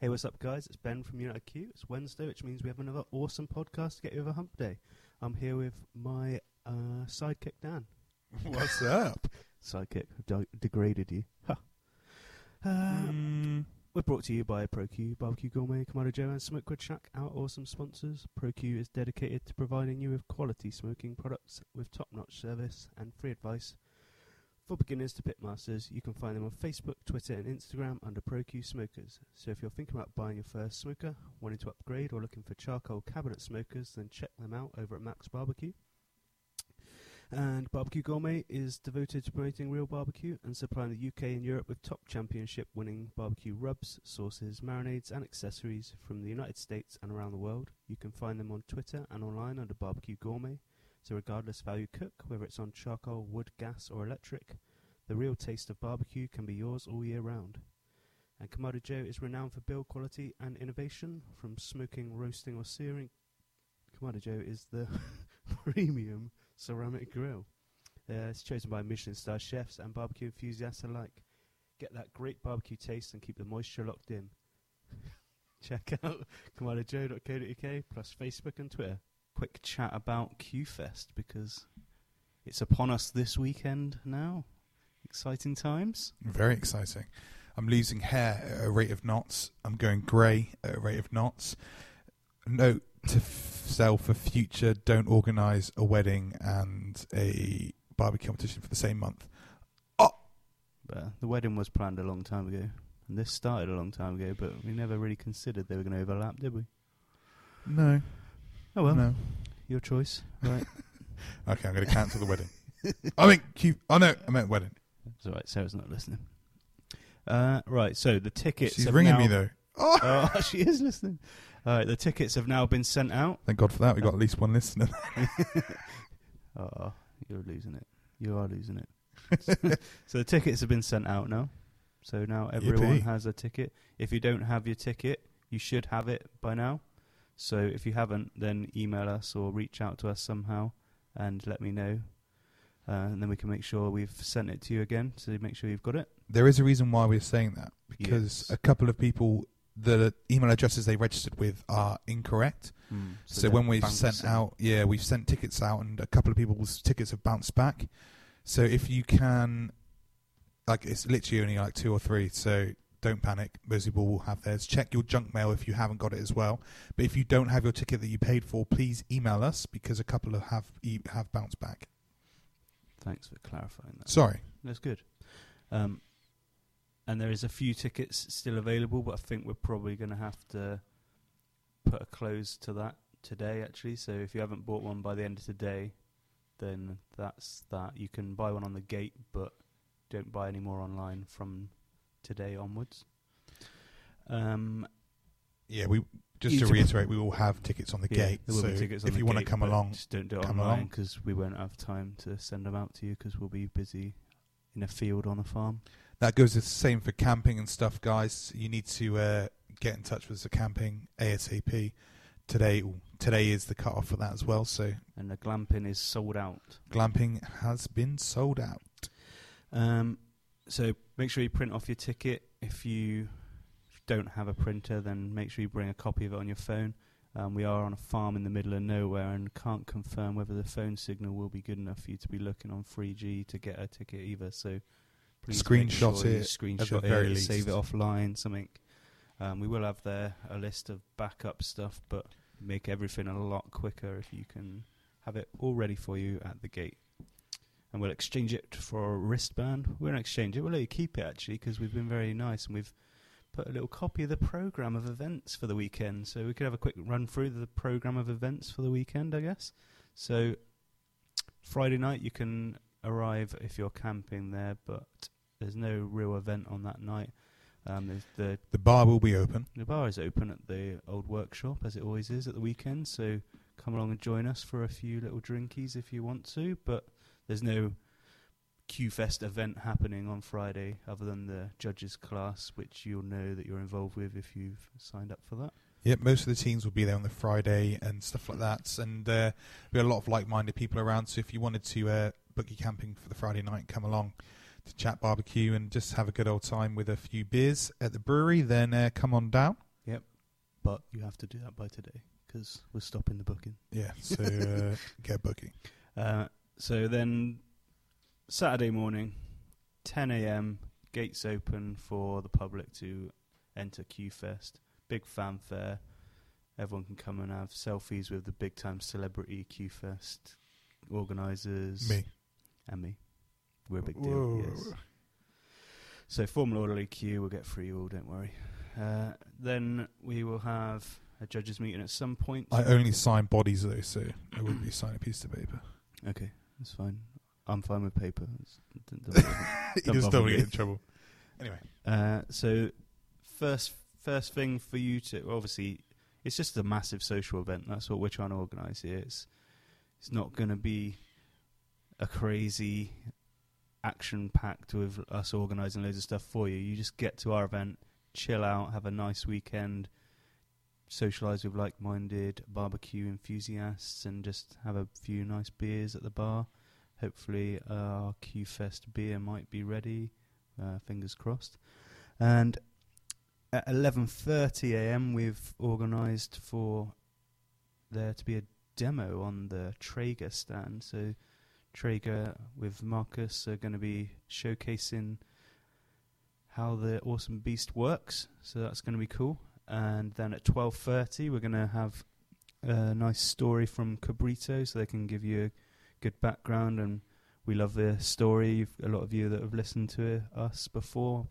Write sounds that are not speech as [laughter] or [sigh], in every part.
Hey, what's up, guys? It's Ben from United Q. It's Wednesday, which means we have another awesome podcast to get you over hump day. I'm here with my uh, sidekick, Dan. [laughs] What's up? Sidekick, who de- degraded you. Ha. Uh, Mm, We're brought to you by ProQ, Barbecue Gourmet, Kamado Joe, and Smokewood Shack, our awesome sponsors. ProQ is dedicated to providing you with quality smoking products with top notch service and free advice. For beginners to pitmasters, you can find them on Facebook, Twitter, and Instagram under ProQ Smokers. So if you're thinking about buying your first smoker, wanting to upgrade, or looking for charcoal cabinet smokers, then check them out over at Max Barbecue. And Barbecue Gourmet is devoted to promoting real barbecue and supplying the UK and Europe with top championship winning barbecue rubs, sauces, marinades, and accessories from the United States and around the world. You can find them on Twitter and online under Barbecue Gourmet. So, regardless of how you cook, whether it's on charcoal, wood, gas, or electric, the real taste of barbecue can be yours all year round. And Kamado Joe is renowned for build quality and innovation, from smoking, roasting, or searing. Kamado Joe is the [laughs] premium ceramic grill. Uh, it's chosen by Michelin star chefs and barbecue enthusiasts alike. Get that great barbecue taste and keep the moisture locked in. [laughs] Check out [laughs] kamadojoe.co.uk plus Facebook and Twitter. Quick chat about QFest because it's upon us this weekend now. Exciting times. very exciting. I'm losing hair at a rate of knots. I'm going grey at a rate of knots. Note to f- self for future: don't organise a wedding and a barbecue competition for the same month. But uh, the wedding was planned a long time ago, and this started a long time ago. But we never really considered they were going to overlap, did we? No, Oh well, no. your choice, right? [laughs] Okay, I'm going to cancel the wedding. I mean, Q- oh no, I meant wedding. It's all right. Sarah's not listening. Uh, right. So the tickets. She's have ringing now- me though. Oh, Oh, [laughs] [laughs] she is listening. All right. The tickets have now been sent out. thank God for that. We got at least one listener. Oh, you're losing it. You are losing it. so the tickets have been sent out now. So now everyone Yippee. has a ticket. If you don't have your ticket, you should have it by now. So if you haven't, then email us or reach out to us somehow and let me know. Uh, and then we can make sure we've sent it to you again. So make sure you've got it. there is a reason why we're saying that because Yes. a couple of people, the email addresses they registered with are incorrect. So, they're when we've sent out, yeah, we've sent tickets out, and a couple of people's tickets have bounced back. So if you can, like, it's literally only like two or three. So don't panic. Most people will have theirs. Check your junk mail if you haven't got it as well. But if you don't have your ticket that you paid for, please email us because a couple of have e- have bounced back. Thanks for clarifying that. Sorry. That's good. Um, and there is a few tickets still available, but I think we're probably going to have to put a close to that today, actually. So if you haven't bought one by the end of today, then that's that. You can buy one on the gate, but don't buy any more online from today onwards. Um, Yeah, we just to reiterate, we will have tickets on the yeah, gate. there will So be tickets on if you want to come along, just don't do it come online along. because we won't have time to send them out to you because we'll be busy in a field on a farm. That goes the same for camping and stuff, guys. You need to uh, get in touch with the camping ASAP. Today, today is the cut off for that as well. So And the glamping is sold out. glamping has been sold out. Um, so make sure you print off your ticket. If you don't have a printer, then make sure you bring a copy of it on your phone. Um, we are on a farm in the middle of nowhere and can't confirm whether the phone signal will be good enough for you to be looking on 3G to get a ticket either. So please Screenshot sure it screenshot it, least. save it offline, something. Um, we will have there a list of backup stuff, but make everything a lot quicker if you can have it all ready for you at the gate and we'll exchange it for a wristband. We won't exchange it. We'll let you keep it actually because we've been very nice and we've put a little copy of the program of events for the weekend. So we could have a quick run through the program of events for the weekend, I guess. So Friday night you can arrive if you're camping there, but there's no real event on that night. Um, the The bar will be open. the bar is open at the old workshop as it always is at the weekend, so come along and join us for a few little drinkies if you want to. But there's no Q Fest event happening on Friday other than the judges class, which you'll know that you're involved with if you've signed up for that. Yep, most of the teams will be there on the Friday and stuff like that. And uh, we have a lot of like-minded people around. So if you wanted to uh, book your camping for the Friday night, come along to chat barbecue and just have a good old time with a few beers at the brewery. Then uh, come on down. Yep, but you have to do that by today because we're stopping the booking. Yeah, so uh, [laughs] get booking. So then, Saturday morning, 10 a.m. Gates open for the public to enter Q Fest. Big fanfare. Everyone can come and have selfies with the big time celebrity Q Fest organisers. Me. And me. We're a big deal. Whoa. Yes. So formal Orderly queue, we'll get free all, don't worry. Uh, then we will have a judges meeting at some point. I only sign bodies though, so I wouldn't be signing a piece of paper. Okay, that's fine. I'm fine with paper. It's- [laughs] d- d- [laughs] you Don't just don't get in trouble. Anyway, Uh, so first first thing for you to well, obviously it's just a massive social event. That's what we're trying to organise here. It's it's not going to be a crazy action packed with us organising loads of stuff for you. You just get to our event, chill out, have a nice weekend, socialise with like minded barbecue enthusiasts, and just have a few nice beers at the bar. Hopefully, our Q Fest beer might be ready. Uh, fingers crossed. And at 11:30 a.m., we've organised for there to be a demo on the Traeger stand. So Traeger with Marcus are going to be showcasing how the awesome beast works. So that's going to be cool. And then at 12:30, we're going to have a nice story from Cabrito, so they can give you a good background. And we love the story. A lot of you that have listened to us before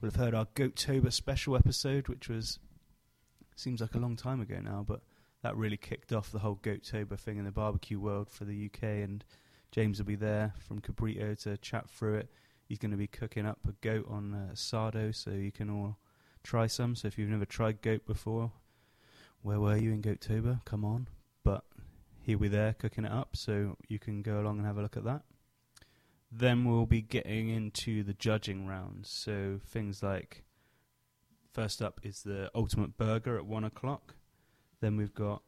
will have heard our Goatober special episode, which was seems like a long time ago now, but that really kicked off the whole Goatober thing in the barbecue world for the UK. And James will be there from Cabrito to chat through it. He's going to be cooking up a goat on uh, asado, so you can all try some. So if you've never tried goat before, where were you in Goatober? Come on! But he'll be there cooking it up, so you can go along and have a look at that. Then we'll be getting into the judging rounds. So things like first up is the ultimate burger at one o'clock. Then we've got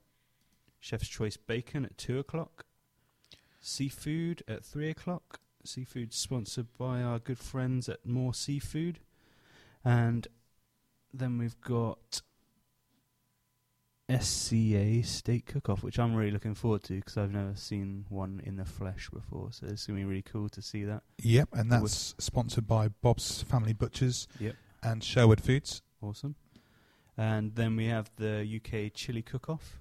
chef's choice bacon at two o'clock. Seafood at three o'clock. Seafood sponsored by our good friends at More Seafood. And then we've got SCA steak cook-off, which I'm really looking forward to because I've never seen one in the flesh before. So it's gonna be really cool to see that. yep, and that's sponsored by Bob's Family Butchers Yep. and Sherwood Foods. Awesome. And then we have the UK chili cook-off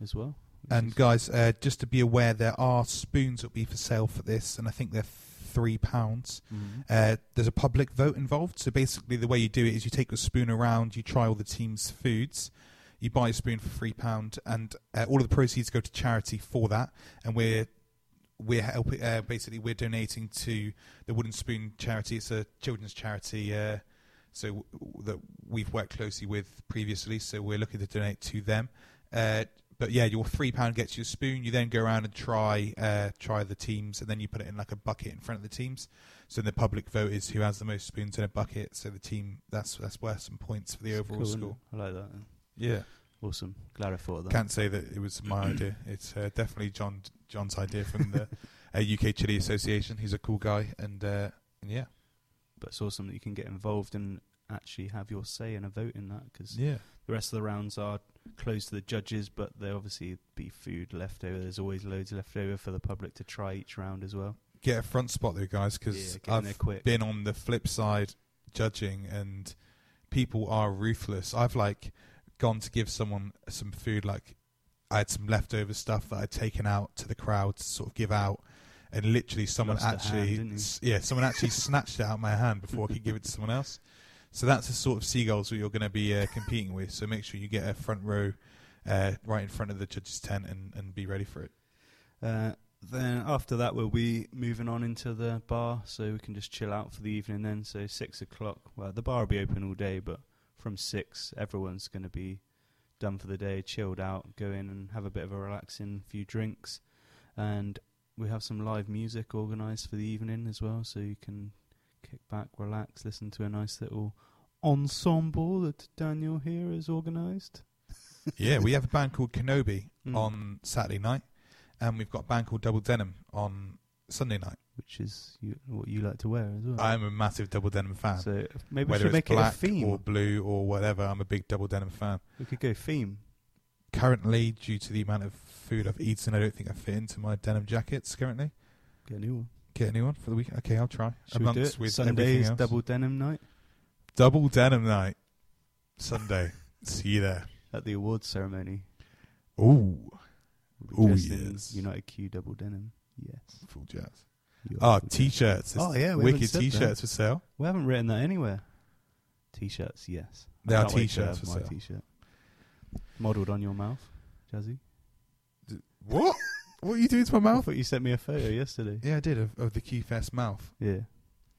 as well. And guys, uh, just to be aware, there are spoons that will be for sale for this, and I think they're three pounds. Mhm. Uh, there's a public vote involved. So basically, the way you do it is you take the spoon around, you try all the team's foods, you buy a spoon for three pound, and uh, all of the proceeds go to charity for that. And we're we're helping. Uh, basically, we're donating to the Wooden Spoon charity. It's a children's charity. Uh, so w- w- that we've worked closely with previously. So we're looking to donate to them. But yeah, your three pound gets you a spoon. You then go around and try uh, try the teams, and then you put it in like a bucket in front of the teams. So the public vote is who has the most spoons in a bucket. So the team that's that's worth some points for the It's overall cool, score. I like that. Yeah, Awesome. Glad I thought of that. can't say that it was my [clears throat] idea. It's uh, definitely John John's idea from the [laughs] uh, UK Chili Association. He's a cool guy, and uh, and yeah, but it's awesome that you can get involved and actually have your say in a vote in that because yeah, the rest of the rounds are closed to the judges, but there obviously be food left over. There's always loads left over for the public to try each round as well. get a front spot though, guys, because there I've been on the flip side judging and people are ruthless. I've like gone to give someone some food like I had some leftover stuff that I'd taken out to the crowd to sort of give out and literally someone Lost actually hand, s- yeah, someone actually snatched it out of my hand before I could give it to someone else. So that's the sort of seagulls that you're going to be uh, competing with. So make sure you get a front row uh, right in front of the judges' tent and, and be ready for it. Uh, then after that, we'll be moving on into the bar, so we can just chill out for the evening. Then, so six o'clock. Well, the bar will be open all day, but from six, everyone's going to be done for the day, chilled out, go in and have a bit of a relaxing few drinks, and we have some live music organised for the evening as well, so you can kick back, relax, listen to a nice little ensemble that Daniel here has organised. [laughs] yeah, we have a band called Kenobi Mm. on Saturday night, and we've got a band called Double Denim on Sunday night. which is you, what you like to wear as well. I'm a massive double denim fan. so maybe we should make it a theme. or blue or whatever, I'm a big double denim fan. we could go theme. Currently, due to the amount of food I've eaten, I don't think I fit into my denim jackets currently. Get a new one. Get a new one for the week. Okay, I'll try. Should we do Amongst it? with everything Sundays else. double denim night double denim night. Sunday. [laughs] See you there. at the awards ceremony. Ooh, We'll be Ooh, dressed in yes. United Q double denim. Yes. full jazz. You Oh, are ah, full t-shirts. Oh, yeah, we haven't wicked said t-shirts for sale. We haven't written that anywhere. T-shirts, yes. I They are can't wait to t-shirts have for my sale. T-shirt. Modelled on your mouth, Jazzy. What? What are you doing to my I mouth? thought you sent me a photo yesterday. Yeah, I did of, of the Q Fest mouth. Yeah.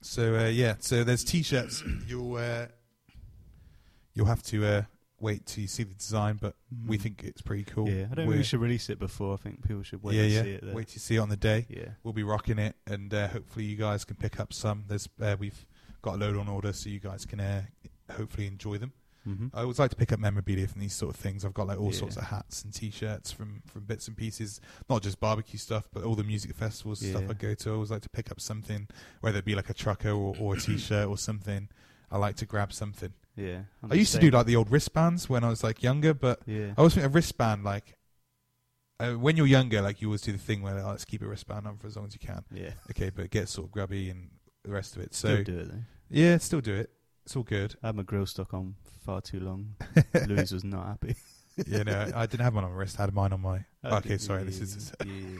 So uh, yeah, so there's t-shirts. [coughs] You'll uh, you'll have to uh, wait till you see the design, but we Mm. think it's pretty cool. Yeah, I don't think We're- we should release it before. I think people should wait yeah, and yeah. see it. Wait to see it on the day. Yeah. We'll be rocking it, and uh, hopefully you guys can pick up some. There's uh, we've got a load on order, so you guys can uh, hopefully enjoy them. Mm-hmm. I always like to pick up memorabilia from these sort of things. I've got like all Yeah. sorts of hats and t-shirts from from bits and pieces, not just barbecue stuff, but all the music festivals and stuff I go to. I always like to pick up something, whether it be like a trucker or, or a [coughs] t-shirt or something. I like to grab something. Yeah. I'm I used to do like the old wristbands when I was like younger, but Yeah. I always think a wristband like uh, when you're younger, like you always do the thing where like, let's keep a wristband on for as long as you can. Yeah. Okay, but it gets sort of grubby and the rest of it. Still So do it though. yeah, still do it. It's all good. I had my grill stuck on far too long. [laughs] Louise was not happy. yeah, no, I didn't have mine on my wrist. I had mine on my. Oh, okay, sorry. This is. Yeah. [laughs]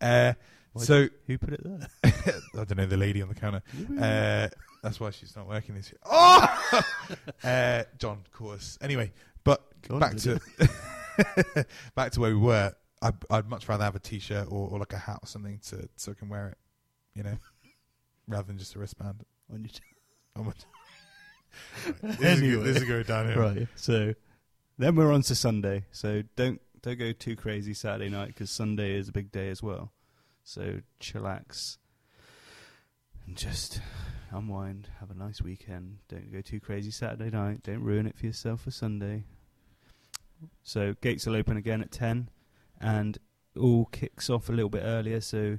Uh, Why so Who put it there? [laughs] I don't know the lady on the counter. Uh, that's why she's not working this year. Oh, uh, John, of course. Anyway, but back to back to where we were. I'd, I'd much rather have a t-shirt or, or like a hat or something to so I can wear it, you know, rather than just a wristband. on your Oh my- [laughs] Right, this, is, Anyway. this is going downhill. Right. So then we're on to Sunday. So don't don't go too crazy Saturday night because Sunday is a big day as well. So chillax and just unwind. Have a nice weekend. Don't go too crazy Saturday night. Don't ruin it for yourself for Sunday. So gates will open again at ten, and all kicks off a little bit earlier. So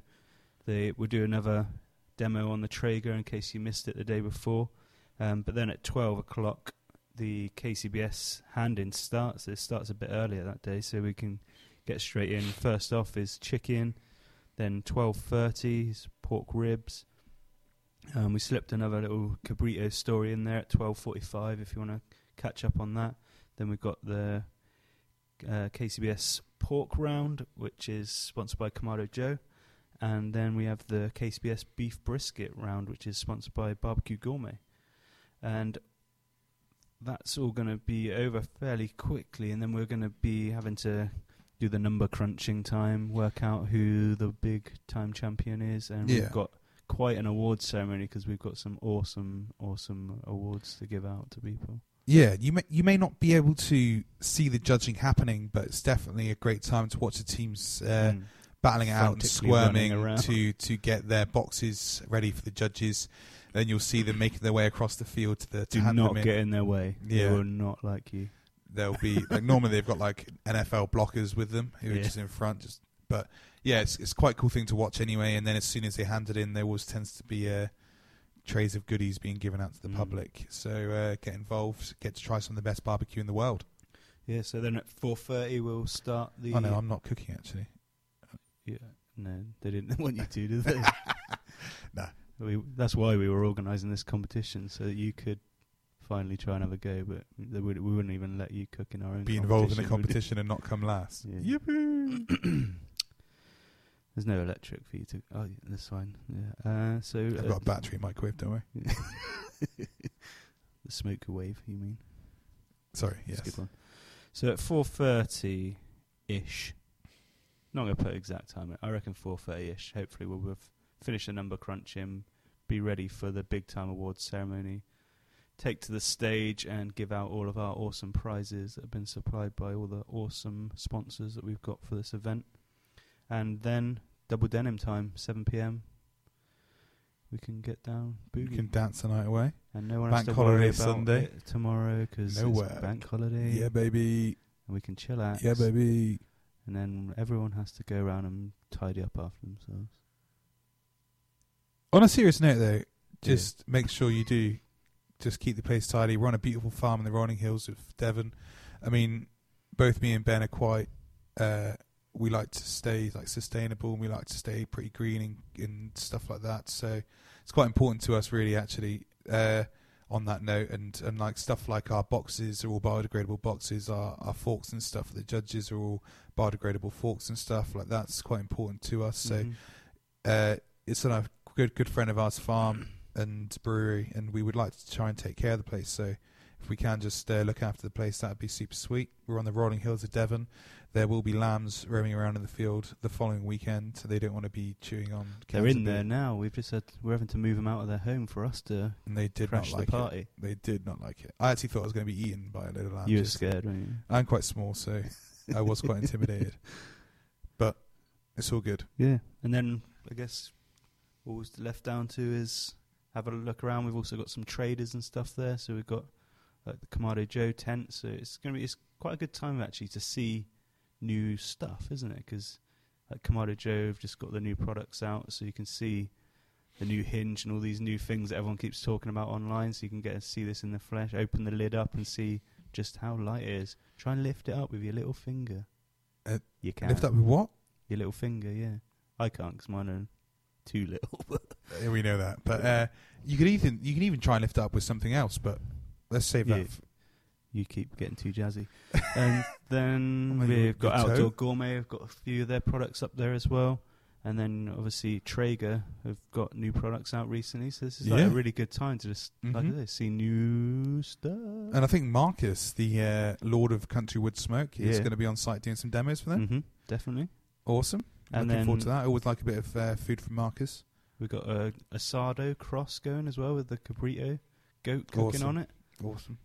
they will do another demo on the Traeger in case you missed it the day before. Um, but then at 12 o'clock, the KCBS hand-in starts. It starts a bit earlier that day, so we can get straight in. First off is chicken, then 12.30 is pork ribs. Um, we slipped another little cabrito story in there at 12.45 if you want to catch up on that. Then we've got the uh, KCBS pork round, which is sponsored by Kamado Joe. And then we have the KCBS beef brisket round, which is sponsored by Barbecue Gourmet and that's all going to be over fairly quickly and then we're going to be having to do the number crunching time work out who the big time champion is and Yeah. we've got quite an awards ceremony because we've got some awesome awesome awards to give out to people Yeah, you may you may not be able to see the judging happening, but it's definitely a great time to watch the teams uh, Mm. battling it out and squirming around. to to get their boxes ready for the judges. Then you'll see them making their way across the field to the to do hand not them in. get in their way Yeah. they will not like you There'll be like normally they've got like NFL blockers with them who are Yeah. just in front. Just but yeah, it's it's quite a cool thing to watch anyway. And then as soon as they hand it in, there always tends to be uh, trays of goodies being given out to the Mm. public. So uh, get involved, get to try some of the best barbecue in the world. yeah so then at 4.30 we'll start the oh no, I'm not cooking actually. Yeah, no, they didn't [laughs] want you to, did they? [laughs] We, that's why we were organising this competition so that you could finally try and have a go, but they we wouldn't even let you cook in our own. Be involved in the competition and not come last. Yeah. Yippee! [clears throat] There's no electric for you to. Oh, yeah, that's fine. Yeah. Uh, so I've uh, got a battery in my microwave, don't worry. [laughs] the smoke wave, you mean? Sorry, yes. a good one. So at four thirty ish. Not gonna put exact time. I reckon four thirty ish. Hopefully we'll have finished the number crunching, be ready for the big time awards ceremony, take to the stage and give out all of our awesome prizes that have been supplied by all the awesome sponsors that we've got for this event. And then double denim time, seven PM. We can get down boogie, can dance the night away. and no one Bank has to worry holiday about Sunday. it tomorrow because No it's work. bank holiday Yeah, baby. and we can chill out. Yeah, baby. And then everyone has to go around and tidy up after themselves. On a serious note, though, just make sure you do just keep the place tidy. We're on a beautiful farm in the rolling hills of Devon. I mean, both me and Ben are quite. Uh, we like to stay like sustainable, and we like to stay pretty green and, and stuff like that. So it's quite important to us, really, actually. Uh, on that note, and and like stuff like our boxes are all biodegradable boxes. Our our forks and stuff. The judges are all biodegradable forks and stuff like that's quite important to us. So Mhm. uh, it's on a good good friend of ours farm and brewery, and we would like to try and take care of the place. So if we can just uh, look after the place, that would be super sweet. We're on the rolling hills of Devon. There will be lambs roaming around in the field the following weekend, so they don't want to be chewing on. They're in there now. We've just had we're having to move them out of their home for us to and they did crash not like the party. it. They did not like it. I actually thought I was going to be eaten by a little lamb. You were scared, weren't you? I'm quite small, so I was quite [laughs] intimidated. But it's all good. Yeah, and then I guess all was left down to is have a look around. We've also got some traders and stuff there, so we've got like the Kamado Joe tent. So it's gonna be it's quite a good time actually to see new stuff, isn't it? Because like Kamado Joe have just got the new products out, so you can see the new hinge and all these new things that everyone keeps talking about online. So you can get to see this in the flesh. Open the lid up and see just how light it is. Try and lift it up with your little finger. Uh, you can Lift up with what? your little finger, yeah. I can't because mine are too little. [laughs] Yeah, we know that. But uh, you could even you can even try and lift up with something else. But let's save that. Yeah. f- you keep getting too jazzy. [laughs] and then Well, we've got good toe. Outdoor Gourmet. We've got a few of their products up there as well. And then obviously Traeger have got new products out recently. So this is like Yeah. a really good time to just like Mhm. this, see new stuff. And I think Marcus, the uh, Lord of Country Wood Smoke, is Yeah. going to be on site doing some demos for them. hmm definitely. Awesome. And Looking then forward to that. I always like a bit of uh, food from Marcus. we've got a Asado cross going as well with the Cabrito goat cooking Awesome. on it. Awesome.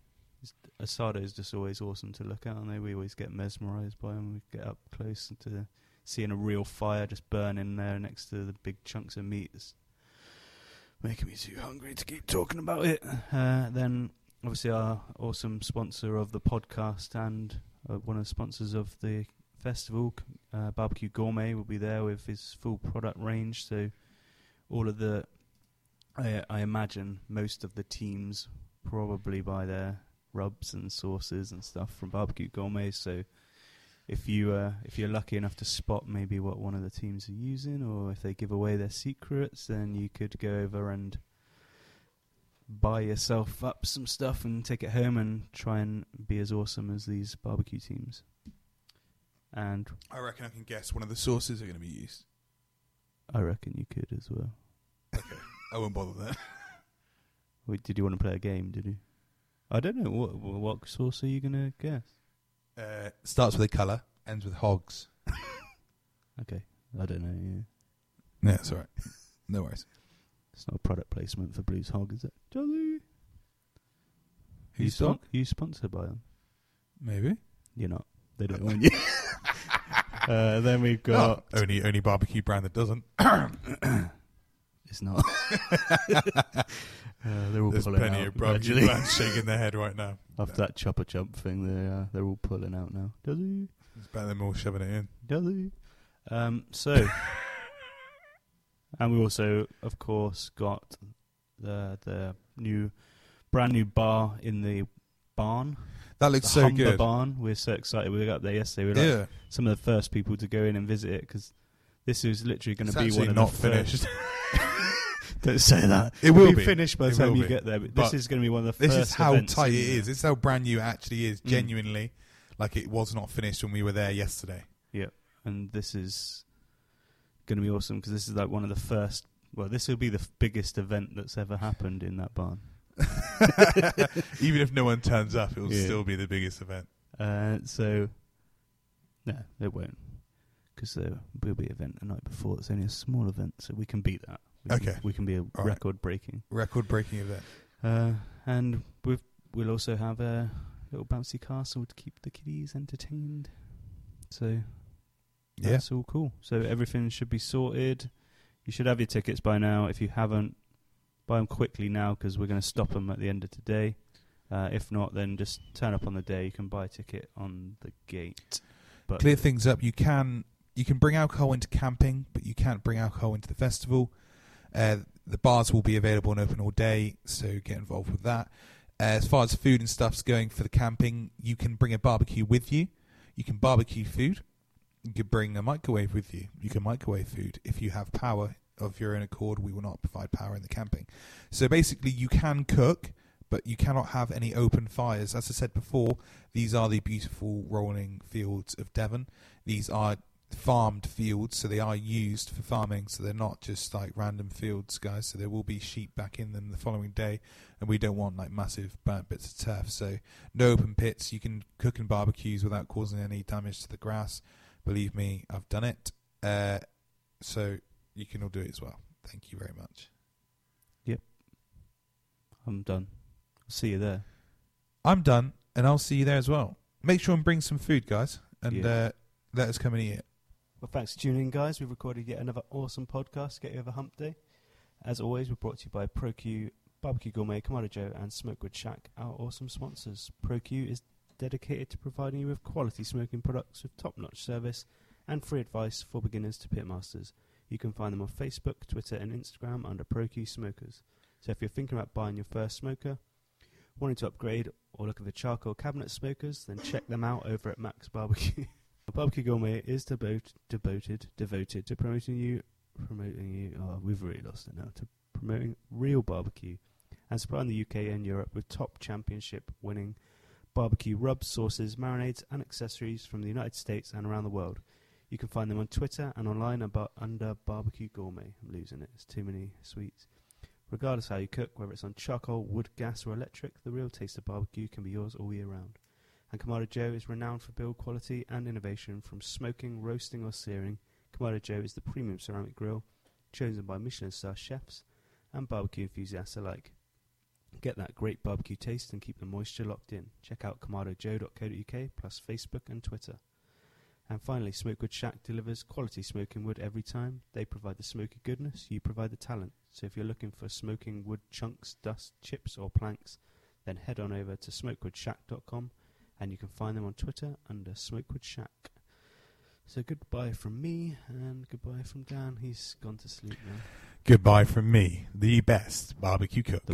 Asado is just always awesome to look at, and they we always get mesmerised by them. We get up close to seeing a real fire just burning there next to the big chunks of meat. It's making me too hungry to keep talking about it. Uh, then, obviously, our awesome sponsor of the podcast and uh, one of the sponsors of the festival, uh, Barbecue Gourmet, will be there with his full product range. So, all of the, I, I imagine most of the teams probably buy their rubs and sauces and stuff from Barbecue Gourmet. So if you uh, if you're lucky enough to spot maybe what one of the teams are using, or if they give away their secrets, then you could go over and buy yourself up some stuff and take it home and try and be as awesome as these barbecue teams. And I reckon I can guess one of the sauces are going to be used. I reckon you could as well. Okay. I won't bother that. [laughs] Wait, did you want to play a game? Did you? I don't know what what, sauce are you gonna guess? Uh, starts with a colour, ends with hogs. [laughs] Okay, I don't know. Yeah. Yeah, that's all right. [laughs] No worries. It's not a product placement for Blues Hog, is it? Jolly. Who's you, spon- you sponsored by them? Maybe. You're not. They don't want you. Uh, then we've got. Oh, only only barbecue brand that doesn't. [coughs] It's not. [laughs] uh, they're all There's pulling plenty out. of barbecue brands shaking their head right now. After that chopper jump thing, they're uh, they're all pulling out now. Does he? It's better than all shoving it in. Does he? Um. So, [laughs] and we also, of course, got the the new, brand new bar in the barn. That looks the so Humber good. Barn. We're so excited. We got up there yesterday. We were like Yeah, some of the first people to go in and visit it because this is literally going it's to be actually one of not the finished. First. [laughs] Don't say that. It will It'll be. finished by the It time will you be. get there. But, But this is going to be one of the first. This first. is how events tight in it there. is. This is how brand new it actually is. Mm. Genuinely, like it was not finished when we were there yesterday. Yep. And this is going to be awesome because this is like one of the first. Well, this will be the f- biggest event that's ever happened in that barn. [laughs] Even if no one turns up, it will Yeah. still be the biggest event. Uh, so, no, it won't because there will be an event the night before. It's only a small event, so we can beat that. We Okay. can, we can be a right. record breaking. Record-breaking event. Uh, and we've, we'll also have a little bouncy castle to keep the kiddies entertained. So Yeah. that's all cool. So everything should be sorted. You should have your tickets by now. If you haven't, buy them quickly now because we're going to stop them at the end of today. Uh, if not, then just turn up on the day. You can buy a ticket on the gate. But Clear things up. You can you can bring alcohol into camping, but you can't bring alcohol into the festival. Uh, The bars will be available and open all day, so get involved with that. Uh, as far as food and stuff's going for the camping, you can bring a barbecue with you. You can barbecue food. You can bring a microwave with you. You can microwave food if you have power of your own accord. We will not provide power in the camping. So basically, you can cook, but you cannot have any open fires. As I said before, these are the beautiful rolling fields of Devon. These are farmed fields, so they are used for farming. So they're not just like random fields, guys. So there will be sheep back in them the following day, and we don't want like massive burnt bits of turf. So no open pits. You can cook in barbecues without causing any damage to the grass. Believe me, I've done it. Uh, so you can all do it as well. Thank you very much. Yep. I'm done. See you there. I'm done, and I'll see you there as well. Make sure and bring some food, guys, and Yeah. uh, let us come and eat it. Well, thanks for tuning in, guys. We've recorded yet another awesome podcast get you over Hump Day. As always, we're brought to you by ProQ, Barbecue Gourmet, Kamado Joe, and Smokewood Shack, our awesome sponsors. ProQ is dedicated to providing you with quality smoking products with top-notch service and free advice for beginners to pitmasters. You can find them on Facebook, Twitter, and Instagram under ProQ Smokers. So if you're thinking about buying your first smoker, wanting to upgrade, or look at the charcoal cabinet smokers, then check them out over at Max Barbecue. [laughs] Barbecue Gourmet is devoted, devoted, devoted to promoting you, promoting you. Oh, we've really lost it now. To promoting real barbecue and supplying the UK and Europe with top championship-winning barbecue rubs, sauces, marinades, and accessories from the United States and around the world. You can find them on Twitter and online under Barbecue Gourmet. I'm losing it. It's too many sweets. Regardless how you cook, whether it's on charcoal, wood, gas, or electric, the real taste of barbecue can be yours all year round. And Kamado Joe is renowned for build quality and innovation from smoking, roasting, or searing. Kamado Joe is the premium ceramic grill chosen by Michelin star chefs and barbecue enthusiasts alike. Get that great barbecue taste and keep the moisture locked in. Check out kamadojoe.co.uk plus Facebook and Twitter. And finally, Smokewood Shack delivers quality smoking wood every time. They provide the smoky goodness, you provide the talent. So if you're looking for smoking wood chunks, dust, chips, or planks, then head on over to smokewoodshack.com and you can find them on Twitter under Smokewood Shack. So goodbye from me and goodbye from Dan. He's gone to sleep now. Goodbye from me, the best barbecue cook.